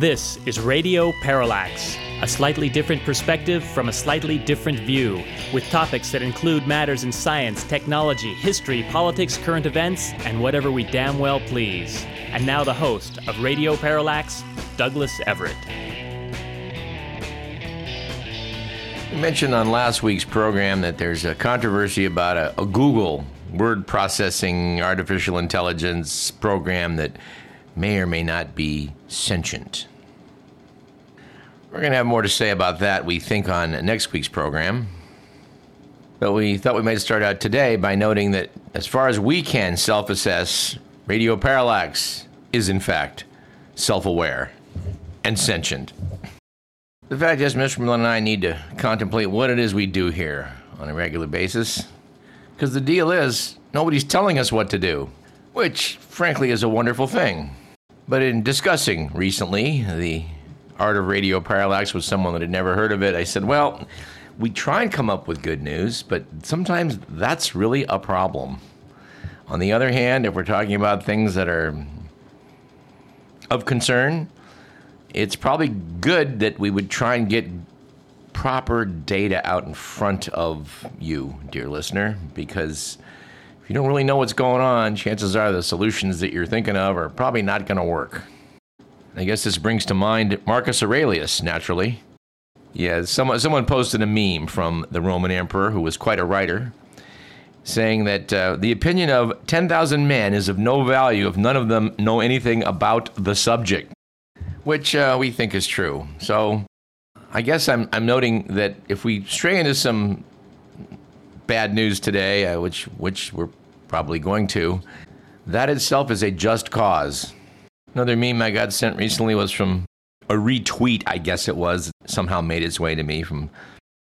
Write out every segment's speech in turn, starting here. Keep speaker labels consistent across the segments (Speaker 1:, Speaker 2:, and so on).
Speaker 1: This is Radio Parallax, a slightly different perspective from a slightly different view, with topics that include matters in science, technology, history, politics, current events, and whatever we damn well please. And now the host of Radio Parallax, Douglas Everett.
Speaker 2: We mentioned on last week's program that there's a controversy about a, a Google word processing artificial intelligence program that may or may not be sentient. We're going to have more to say about that, we think, on next week's program. But we thought we might start out today by noting that, as far as we can self assess, Radio Parallax is, in fact, self aware and sentient. The fact is, Mr. Miller and I need to contemplate what it is we do here on a regular basis. Because the deal is, nobody's telling us what to do, which, frankly, is a wonderful thing. But in discussing recently the art of radio parallax with someone that had never heard of it, I said, well, we try and come up with good news, but sometimes that's really a problem. On the other hand, if we're talking about things that are of concern, it's probably good that we would try and get proper data out in front of you, dear listener, because if you don't really know what's going on, chances are the solutions that you're thinking of are probably not going to work. I guess this brings to mind Marcus Aurelius, naturally. Yeah, someone, someone posted a meme from the Roman emperor, who was quite a writer, saying that uh, the opinion of 10,000 men is of no value if none of them know anything about the subject, which uh, we think is true. So I guess I'm, I'm noting that if we stray into some bad news today, uh, which, which we're probably going to. That itself is a just cause. Another meme I got sent recently was from a retweet, I guess it was, somehow made its way to me from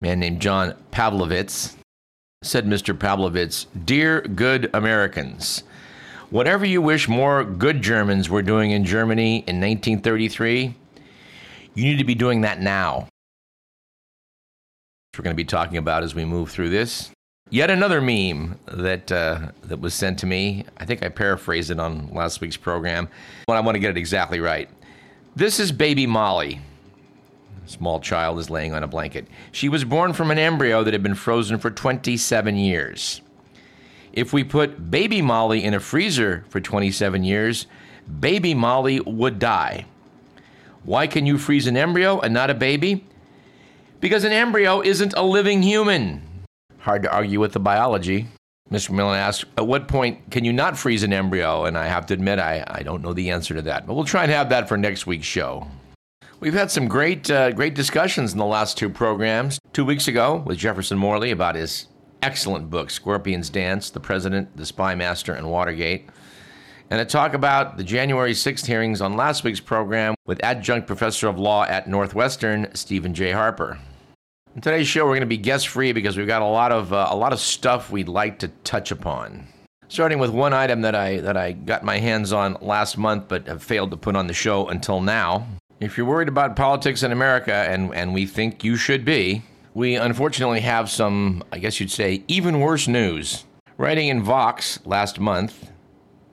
Speaker 2: a man named John Pavlovitz. Said Mr. Pavlovitz, Dear good Americans, whatever you wish more good Germans were doing in Germany in 1933, you need to be doing that now. Which we're going to be talking about as we move through this. Yet another meme that uh, that was sent to me. I think I paraphrased it on last week's program, but I want to get it exactly right. This is baby Molly. A small child is laying on a blanket. She was born from an embryo that had been frozen for 27 years. If we put baby Molly in a freezer for 27 years, baby Molly would die. Why can you freeze an embryo and not a baby? Because an embryo isn't a living human. Hard to argue with the biology. Mr. Millen asked, At what point can you not freeze an embryo? And I have to admit, I, I don't know the answer to that. But we'll try and have that for next week's show. We've had some great, uh, great discussions in the last two programs. Two weeks ago with Jefferson Morley about his excellent book, Scorpion's Dance The President, the Spy Master, and Watergate. And a talk about the January 6th hearings on last week's program with adjunct professor of law at Northwestern, Stephen J. Harper. In today's show, we're going to be guest free because we've got a lot of uh, a lot of stuff we'd like to touch upon. Starting with one item that I that I got my hands on last month, but have failed to put on the show until now. If you're worried about politics in America, and and we think you should be, we unfortunately have some, I guess you'd say, even worse news. Writing in Vox last month,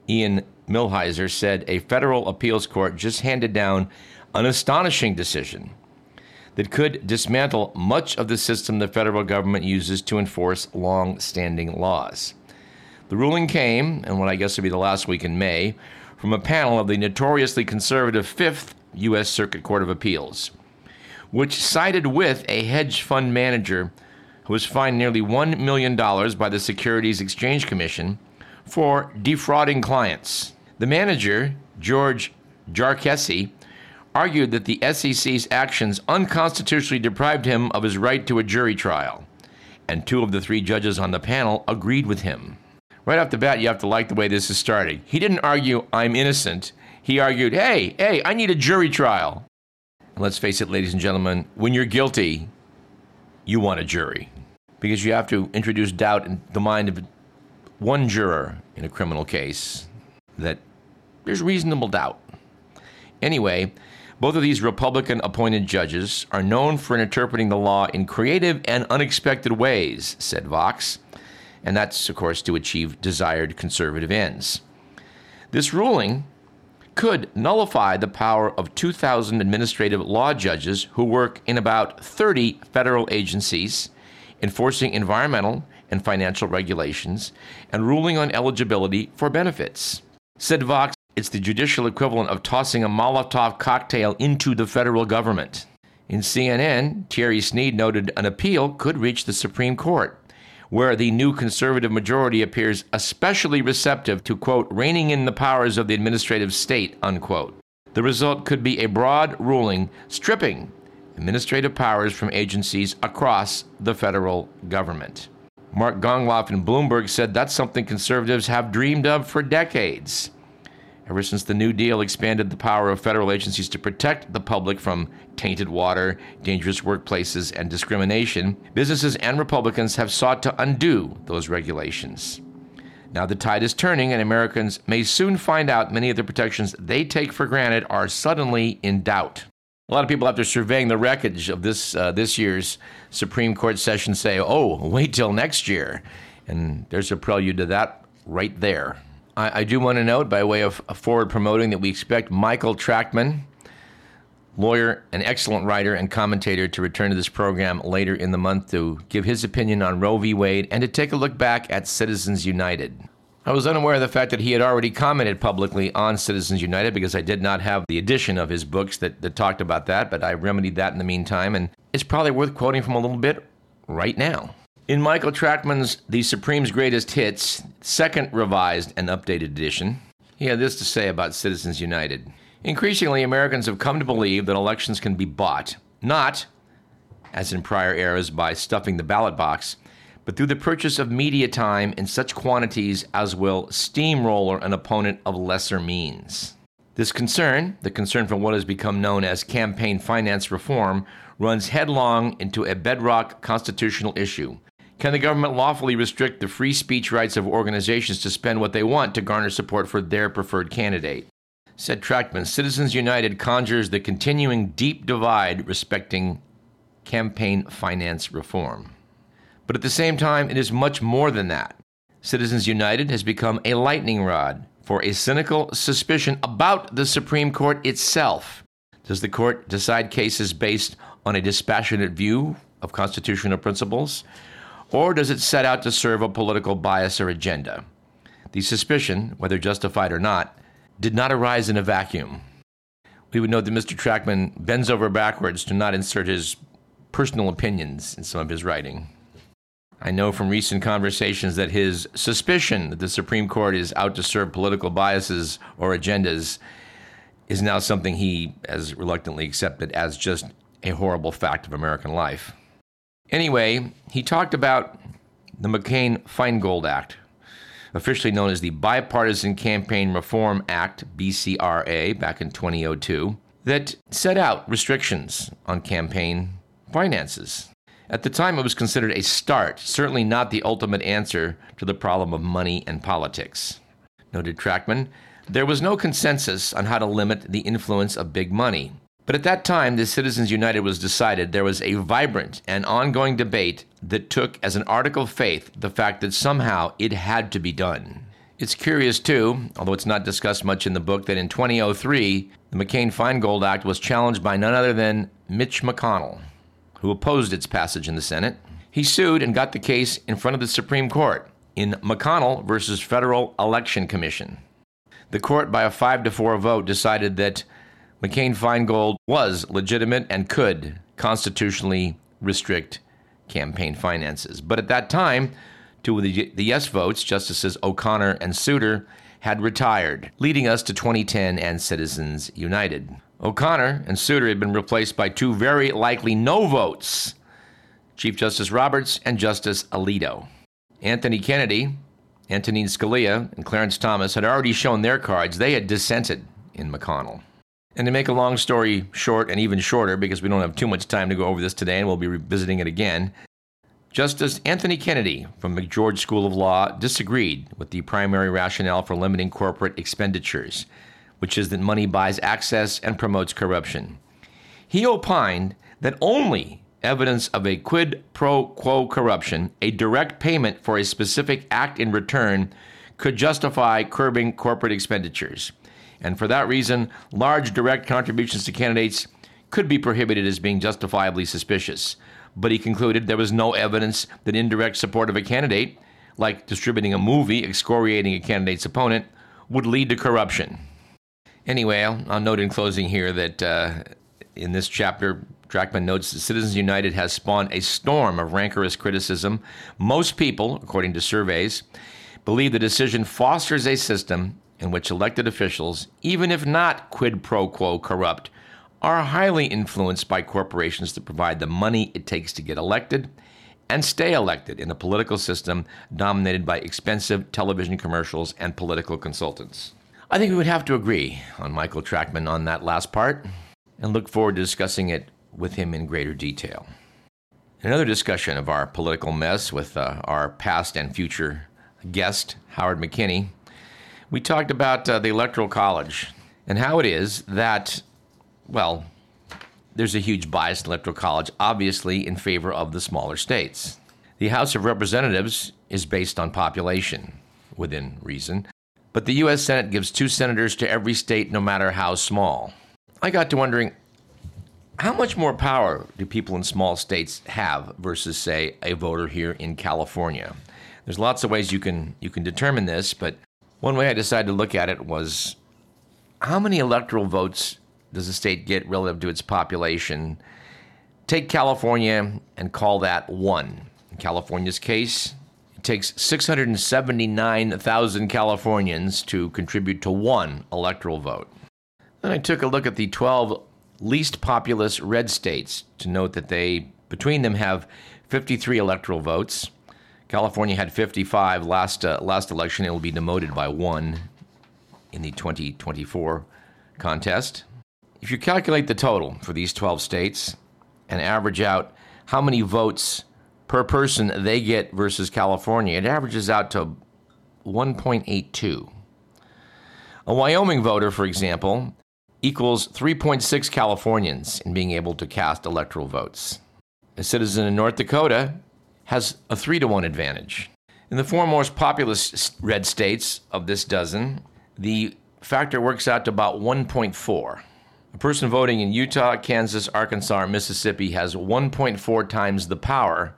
Speaker 2: Ian Millhiser said a federal appeals court just handed down an astonishing decision that could dismantle much of the system the federal government uses to enforce long standing laws. The ruling came, and what I guess would be the last week in May, from a panel of the notoriously conservative Fifth U.S. Circuit Court of Appeals, which sided with a hedge fund manager who was fined nearly $1 million by the Securities Exchange Commission for defrauding clients. The manager, George Jarkesy, argued that the SEC's actions unconstitutionally deprived him of his right to a jury trial, and two of the three judges on the panel agreed with him. Right off the bat, you have to like the way this is starting. He didn't argue, I'm innocent. He argued, hey, hey, I need a jury trial. And let's face it, ladies and gentlemen, when you're guilty, you want a jury. Because you have to introduce doubt in the mind of one juror in a criminal case that there's reasonable doubt. Anyway, both of these Republican appointed judges are known for interpreting the law in creative and unexpected ways, said Vox, and that's, of course, to achieve desired conservative ends. This ruling could nullify the power of 2,000 administrative law judges who work in about 30 federal agencies enforcing environmental and financial regulations and ruling on eligibility for benefits. Said Vox, it's the judicial equivalent of tossing a Molotov cocktail into the federal government. In CNN, Tierney Sneed noted an appeal could reach the Supreme Court where the new conservative majority appears especially receptive to, quote, reining in the powers of the administrative state, unquote. The result could be a broad ruling stripping administrative powers from agencies across the federal government. Mark Gongloff in Bloomberg said that's something conservatives have dreamed of for decades. Ever since the New Deal expanded the power of federal agencies to protect the public from tainted water, dangerous workplaces, and discrimination, businesses and Republicans have sought to undo those regulations. Now the tide is turning, and Americans may soon find out many of the protections they take for granted are suddenly in doubt. A lot of people, after surveying the wreckage of this uh, this year's Supreme Court session, say, "Oh, wait till next year," and there's a prelude to that right there. I, I do want to note, by way of forward promoting, that we expect Michael Trachtman, lawyer, an excellent writer and commentator, to return to this program later in the month to give his opinion on Roe v. Wade and to take a look back at Citizens United. I was unaware of the fact that he had already commented publicly on Citizens United because I did not have the edition of his books that, that talked about that, but I remedied that in the meantime, and it's probably worth quoting from a little bit right now. In Michael Trachtman's The Supreme's Greatest Hits, second revised and updated edition, he had this to say about Citizens United. Increasingly, Americans have come to believe that elections can be bought, not, as in prior eras, by stuffing the ballot box, but through the purchase of media time in such quantities as will steamroller an opponent of lesser means. This concern, the concern for what has become known as campaign finance reform, runs headlong into a bedrock constitutional issue can the government lawfully restrict the free speech rights of organizations to spend what they want to garner support for their preferred candidate? Said Trachtman, Citizens United conjures the continuing deep divide respecting campaign finance reform. But at the same time, it is much more than that. Citizens United has become a lightning rod for a cynical suspicion about the Supreme Court itself. Does the court decide cases based on a dispassionate view of constitutional principles? Or does it set out to serve a political bias or agenda? The suspicion, whether justified or not, did not arise in a vacuum. We would note that Mr. Trachtman bends over backwards to not insert his personal opinions in some of his writing. I know from recent conversations that his suspicion that the Supreme Court is out to serve political biases or agendas is now something he has reluctantly accepted as just a horrible fact of American life. Anyway, he talked about the McCain Feingold Act, officially known as the Bipartisan Campaign Reform Act, BCRA, back in 2002, that set out restrictions on campaign finances. At the time, it was considered a start, certainly not the ultimate answer to the problem of money and politics. Noted Trachtman, there was no consensus on how to limit the influence of big money. But at that time, the Citizens United was decided, there was a vibrant and ongoing debate that took as an article of faith the fact that somehow it had to be done. It's curious, too, although it's not discussed much in the book, that in 2003, the McCain Feingold Act was challenged by none other than Mitch McConnell, who opposed its passage in the Senate. He sued and got the case in front of the Supreme Court in McConnell versus Federal Election Commission. The court, by a 5 to 4 vote, decided that McCain Feingold was legitimate and could constitutionally restrict campaign finances. But at that time, two of the, yes votes, Justices O'Connor and Souter, had retired, leading us to 2010 and Citizens United. O'Connor and Souter had been replaced by two very likely no votes Chief Justice Roberts and Justice Alito. Anthony Kennedy, Antonin Scalia, and Clarence Thomas had already shown their cards. They had dissented in McConnell. And to make a long story short and even shorter, because we don't have too much time to go over this today and we'll be revisiting it again, Justice Anthony Kennedy from McGeorge School of Law disagreed with the primary rationale for limiting corporate expenditures, which is that money buys access and promotes corruption. He opined that only evidence of a quid pro quo corruption, a direct payment for a specific act in return, could justify curbing corporate expenditures and for that reason, large direct contributions to candidates could be prohibited as being justifiably suspicious. But he concluded there was no evidence that indirect support of a candidate, like distributing a movie excoriating a candidate's opponent, would lead to corruption. Anyway, I'll, note in closing here that uh, in this chapter, Trachtman notes that Citizens United has spawned a storm of rancorous criticism. Most people, according to surveys, believe the decision fosters a system in which elected officials, even if not quid pro quo corrupt, are highly influenced by corporations that provide the money it takes to get elected and stay elected in a political system dominated by expensive television commercials and political consultants. I think we would have to agree on Michael Trachtman on that last part and look forward to discussing it with him in greater detail. Another discussion of our political mess with uh, our past and future guest, Howard McKinney, we talked about uh, the Electoral College and how it is that, well, there's a huge bias in Electoral College, obviously in favor of the smaller states. The House of Representatives is based on population, within reason, but the U.S. Senate gives two senators to every state, no matter how small. I got to wondering how much more power do people in small states have versus, say, a voter here in California? There's lots of ways you can you can determine this, but one way I decided to look at it was how many electoral votes does a state get relative to its population? Take California and call that one. In California's case, it takes 679,000 Californians to contribute to one electoral vote. Then I took a look at the 12 least populous red states to note that they, between them, have 53 electoral votes. California had 55 last uh, last election. It will be demoted by one in the 2024 contest. If you calculate the total for these 12 states and average out how many votes per person they get versus California, it averages out to 1.82. A Wyoming voter, for example, equals 3.6 Californians in being able to cast electoral votes. A citizen in North Dakota has a 3 to 1 advantage. In the four most populous red states of this dozen, the factor works out to about 1.4. A person voting in Utah, Kansas, Arkansas, or Mississippi has 1.4 times the power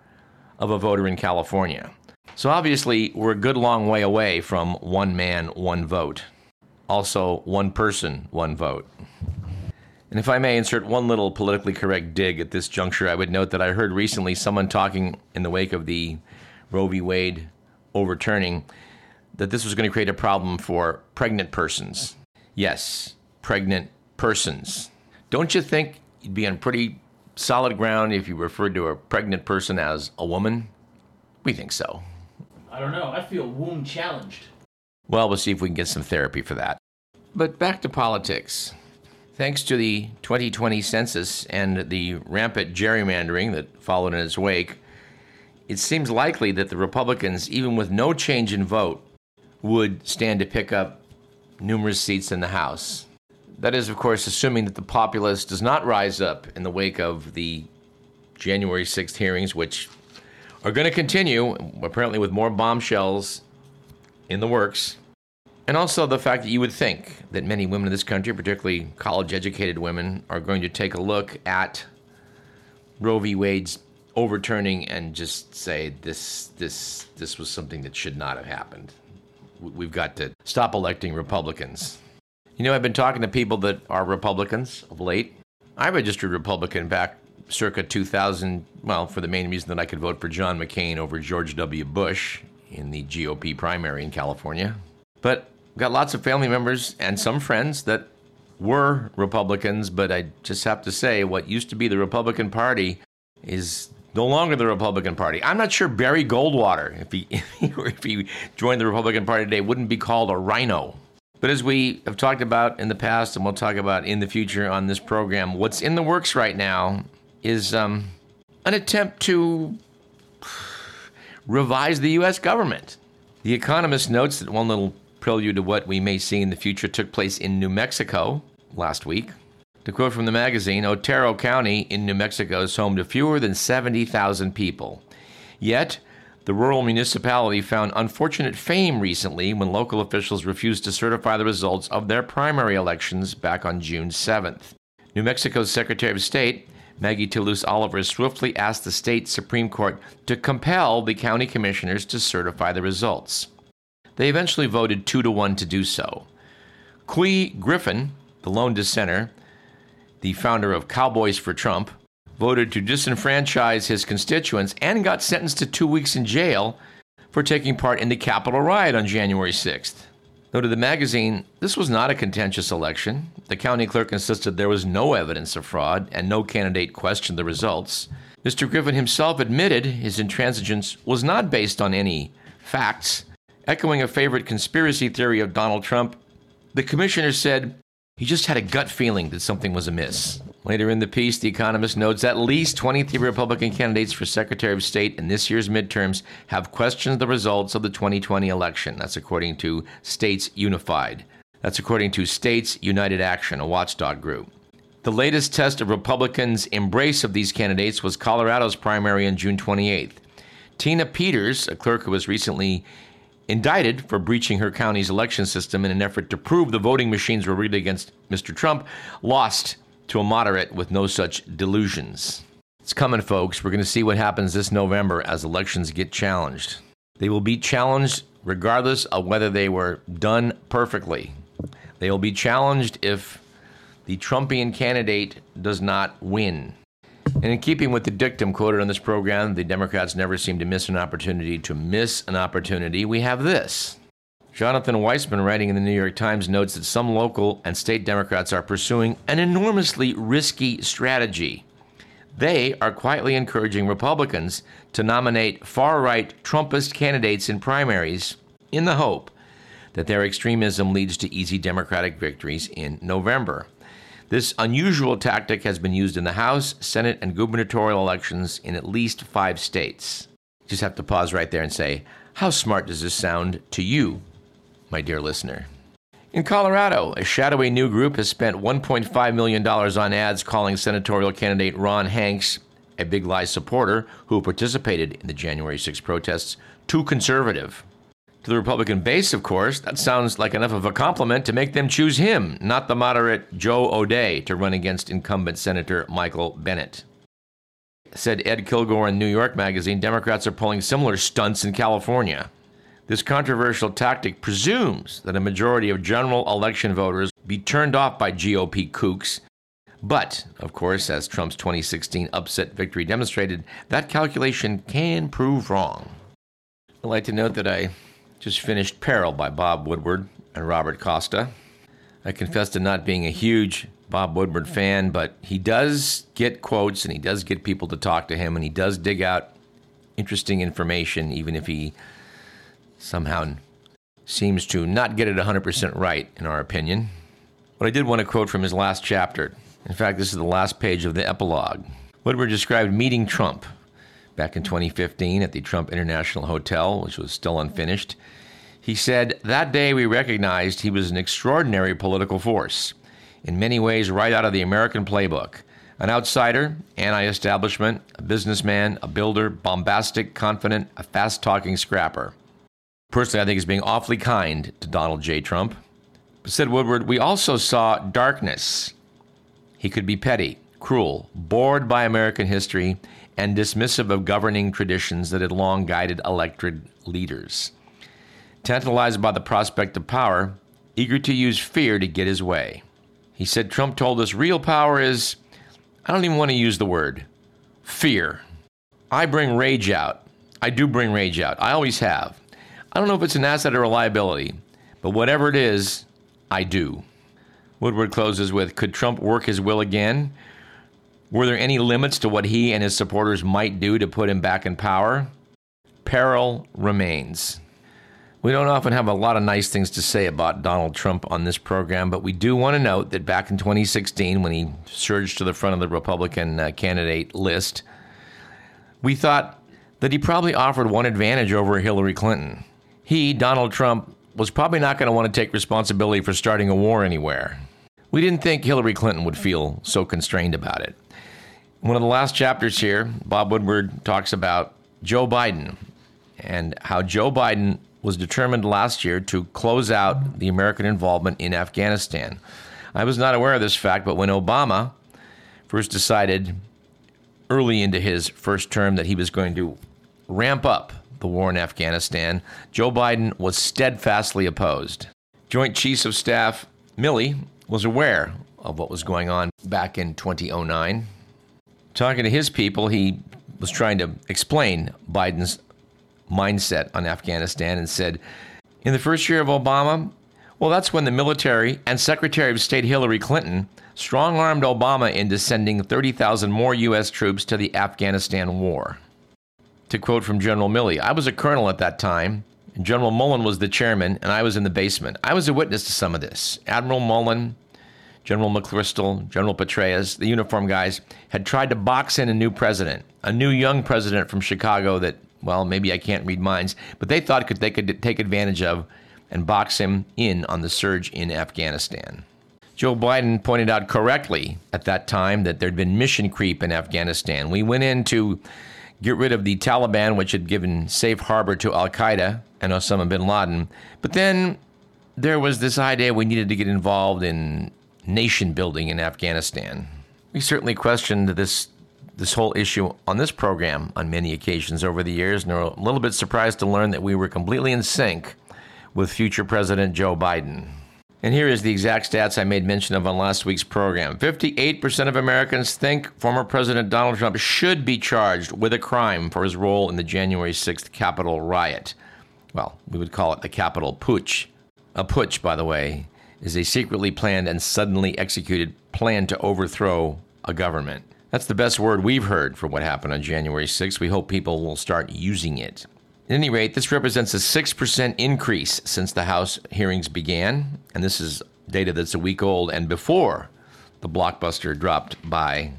Speaker 2: of a voter in California. So obviously, we're a good long way away from one man, one vote. Also, one person, one vote. And if I may insert one little politically correct dig at this juncture, I would note that I heard recently someone talking in the wake of the Roe v. Wade overturning that this was going to create a problem for pregnant persons. Yes, pregnant persons. Don't you think you'd be on pretty solid ground if you referred to a pregnant person as a woman? We think so.
Speaker 1: I don't know. I feel womb challenged.
Speaker 2: Well, we'll see if we can get some therapy for that. But back to politics. Thanks to the 2020 census and the rampant gerrymandering that followed in its wake, it seems likely that the Republicans, even with no change in vote, would stand to pick up numerous seats in the House. That is, of course, assuming that the populace does not rise up in the wake of the January 6th hearings, which are going to continue, apparently, with more bombshells in the works. And also the fact that you would think that many women in this country, particularly college educated women, are going to take a look at Roe v. Wade's overturning and just say this this this was something that should not have happened. We've got to stop electing Republicans. You know, I've been talking to people that are Republicans of late. I registered Republican back circa 2000, well, for the main reason that I could vote for John McCain over George W. Bush in the GOP primary in California. But got lots of family members and some friends that were Republicans, but I just have to say, what used to be the Republican Party is no longer the Republican Party. I'm not sure Barry Goldwater, if he, if he joined the Republican Party today, wouldn't be called a rhino. But as we have talked about in the past and we'll talk about in the future on this program, what's in the works right now is um, an attempt to revise the U.S. government. The Economist notes that one little prelude to what we may see in the future took place in New Mexico last week. To quote from the magazine, Otero County in New Mexico is home to fewer than 70,000 people. Yet, The rural municipality found unfortunate fame recently when local officials refused to certify the results of their primary elections back on June 7th. New Mexico's Secretary of State, Maggie Toulouse Oliver, swiftly asked the state Supreme Court to compel the county commissioners to certify the results. They eventually voted two to one to do so. Couy Griffin, the lone dissenter, the founder of Cowboys for Trump, voted to disenfranchise his constituents and got sentenced to two weeks in jail for taking part in the Capitol riot on January 6th. Noted the magazine, this was not a contentious election. The county clerk insisted there was no evidence of fraud and no candidate questioned the results. Mr. Griffin himself admitted his intransigence was not based on any facts. Echoing a favorite conspiracy theory of Donald Trump, the commissioner said he just had a gut feeling that something was amiss. Later in the piece, The Economist notes at least 23 Republican candidates for Secretary of State in this year's midterms have questioned the results of the 2020 election. That's according to States Unified. That's according to States United Action, a watchdog group. The latest test of Republicans' embrace of these candidates was Colorado's primary on June 28th. Tina Peters, a clerk who was recently indicted for breaching her county's election system in an effort to prove the voting machines were rigged against Mr. Trump, lost to a moderate with no such delusions. It's coming, folks. We're going to see what happens this November as elections get challenged. They will be challenged regardless of whether they were done perfectly. They will be challenged if the Trumpian candidate does not win. And in keeping with the dictum quoted on this program, the Democrats never seem to miss an opportunity to miss an opportunity. We have this. Jonathan Weisman, writing in the New York Times, notes that some local and state Democrats are pursuing an enormously risky strategy. They are quietly encouraging Republicans to nominate far right Trumpist candidates in primaries in the hope that their extremism leads to easy Democratic victories in November. This unusual tactic has been used in the House, Senate, and gubernatorial elections in at least five states. Just have to pause right there and say, how smart does this sound to you, my dear listener? In Colorado, a shadowy new group has spent $1.5 million on ads calling senatorial candidate Ron Hanks, a big lie supporter who participated in the January 6 protests, too conservative. To the Republican base, of course, that sounds like enough of a compliment to make them choose him, not the moderate Joe O'Dea, to run against incumbent Senator Michael Bennet. Said Ed Kilgore in New York Magazine, Democrats are pulling similar stunts in California. This controversial tactic presumes that a majority of general election voters be turned off by GOP kooks. But, of course, as Trump's 2016 upset victory demonstrated, that calculation can prove wrong. I'd like to note that I just finished Peril by Bob Woodward and Robert Costa. I confess to not being a huge Bob Woodward fan, but he does get quotes and he does get people to talk to him and he does dig out interesting information, even if he somehow seems to not get it 100% right, in our opinion. But I did want to quote from his last chapter. In fact, this is the last page of the epilogue. Woodward described meeting Trump back in 2015 at the Trump International Hotel, which was still unfinished. He said, That day we recognized he was an extraordinary political force, in many ways right out of the American playbook. An outsider, anti establishment, a businessman, a builder, bombastic, confident, a fast talking scrapper. Personally, I think he's being awfully kind to Donald J. Trump. But said Woodward, we also saw darkness. He could be petty, cruel, bored by American history, and dismissive of governing traditions that had long guided elected leaders. Tantalized by the prospect of power, eager to use fear to get his way. He said Trump told us real power is, I don't even want to use the word, fear. I bring rage out. I do bring rage out. I always have. I don't know if it's an asset or a liability, but whatever it is, I do. Woodward closes with Could Trump work his will again? Were there any limits to what he and his supporters might do to put him back in power? Peril remains. We don't often have a lot of nice things to say about Donald Trump on this program, but we do want to note that back in 2016, when he surged to the front of the Republican uh, candidate list, we thought that he probably offered one advantage over Hillary Clinton. He, Donald Trump, was probably not going to want to take responsibility for starting a war anywhere. We didn't think Hillary Clinton would feel so constrained about it. One of the last chapters here, Bob Woodward talks about Joe Biden and how Joe Biden was determined last year to close out the American involvement in Afghanistan. I was not aware of this fact, but when Obama first decided early into his first term that he was going to ramp up the war in Afghanistan, Joe Biden was steadfastly opposed. Joint Chiefs of Staff Milley was aware of what was going on back in 2009. Talking to his people, he was trying to explain Biden's mindset on Afghanistan and said, in the first year of Obama, well, that's when the military and Secretary of State Hillary Clinton strong armed Obama into sending 30,000 more U.S. troops to the Afghanistan war. To quote from General Milley, I was a colonel at that time. General Mullen was the chairman, and I was in the basement. I was a witness to some of this. Admiral Mullen, General McChrystal, General Petraeus, the uniform guys, had tried to box in a new president, a new young president from Chicago that, well, maybe I can't read minds, but they thought could, they could take advantage of and box him in on the surge in Afghanistan. Joe Biden pointed out correctly at that time that there'd been mission creep in Afghanistan. We went in to get rid of the Taliban, which had given safe harbor to Al Qaeda and Osama bin Laden. But then there was this idea we needed to get involved in nation building in Afghanistan. We certainly questioned this this whole issue on this program on many occasions over the years, and are a little bit surprised to learn that we were completely in sync with future President Joe Biden. And here is the exact stats I made mention of on last week's program 58% of Americans think former President Donald Trump should be charged with a crime for his role in the January 6th Capitol riot. Well, we would call it the Capitol Putsch. A putsch, by the way, is a secretly planned and suddenly executed plan to overthrow a government. That's the best word we've heard for what happened on January 6th. We hope people will start using it. At any rate, this represents a 6% increase since the House hearings began, and this is data that's a week old and before the blockbuster dropped by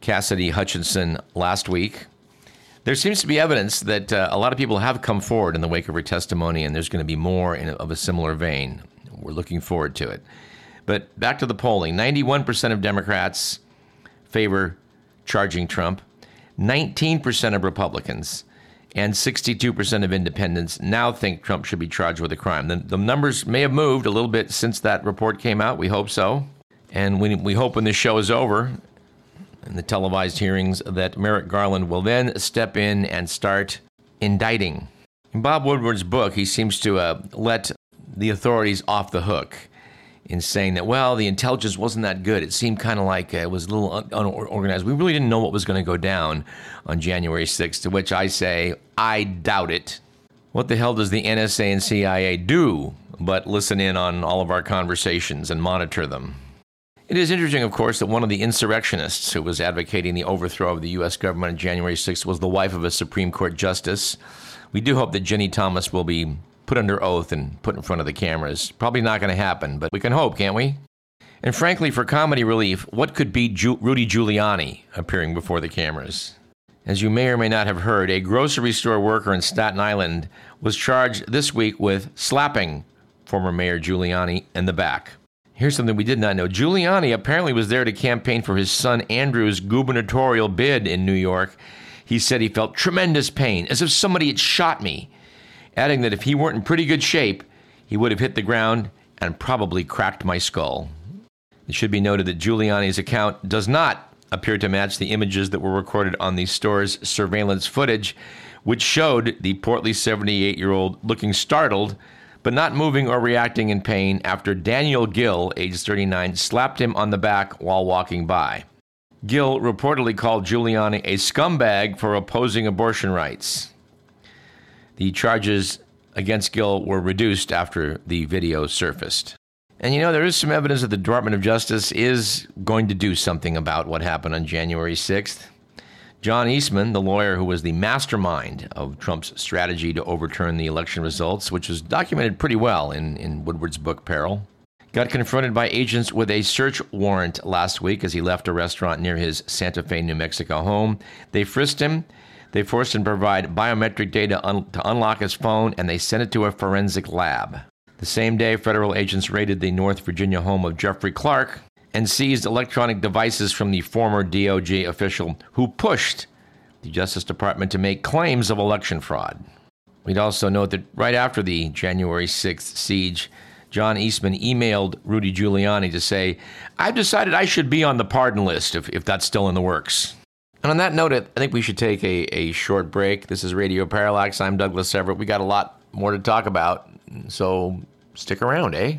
Speaker 2: Cassidy Hutchinson last week. There seems to be evidence that uh, a lot of people have come forward in the wake of her testimony, and there's going to be more in, of a similar vein. We're looking forward to it. But back to the polling 91% of Democrats favor charging Trump, 19% of Republicans and 62% of independents now think Trump should be charged with a crime. The, the, numbers may have moved a little bit since that report came out. We hope so. And we, we hope when this show is over and the televised hearings that Merrick Garland will then step in and start indicting. In Bob Woodward's book, he seems to uh, let the authorities off the hook in saying that, well, the intelligence wasn't that good. It seemed kind of like uh, it was a little unorganized. We really didn't know what was going to go down on January 6th, to which I say, I doubt it. What the hell does the NSA and CIA do but listen in on all of our conversations and monitor them? It is interesting, of course, that one of the insurrectionists who was advocating the overthrow of the U.S. government on January 6th was the wife of a Supreme Court justice. We do hope that Ginni Thomas will be put under oath and put in front of the cameras. Probably not going to happen, but we can hope, can't we? And frankly, for comedy relief, what could be Ju- Rudy Giuliani appearing before the cameras? As you may or may not have heard, a grocery store worker in Staten Island was charged this week with slapping former Mayor Giuliani in the back. Here's something we did not know. Giuliani apparently was there to campaign for his son Andrew's gubernatorial bid in New York. He said he felt tremendous pain, as if somebody had shot me adding that if he weren't in pretty good shape, he would have hit the ground and probably cracked my skull. It should be noted that Giuliani's account does not appear to match the images that were recorded on the store's surveillance footage, which showed the portly 78 year old looking startled, but not moving or reacting in pain after Daniel Gill, age 39, slapped him on the back while walking by. Gill reportedly called Giuliani a scumbag for opposing abortion rights. The charges against Gill were reduced after the video surfaced. And you know, there is some evidence that the Department of Justice is going to do something about what happened on January 6th. John Eastman, the lawyer who was the mastermind of Trump's strategy to overturn the election results, which was documented pretty well in, in Woodward's book Peril, got confronted by agents with a search warrant last week as he left a restaurant near his Santa Fe, New Mexico home. They frisked him they forced him to provide biometric data un- to unlock his phone, and they sent it to a forensic lab. The same day, federal agents raided the North Virginia home of Jeffrey Clark and seized electronic devices from the former DOJ official who pushed the Justice Department to make claims of election fraud. We'd also note that right after the January 6th siege, John Eastman emailed Rudy Giuliani to say, I've decided I should be on the pardon list if, if that's still in the works. And on that note, I think we should take a, a short break. This is Radio Parallax. I'm Douglas Everett. We got a lot more to talk about, so stick around, eh?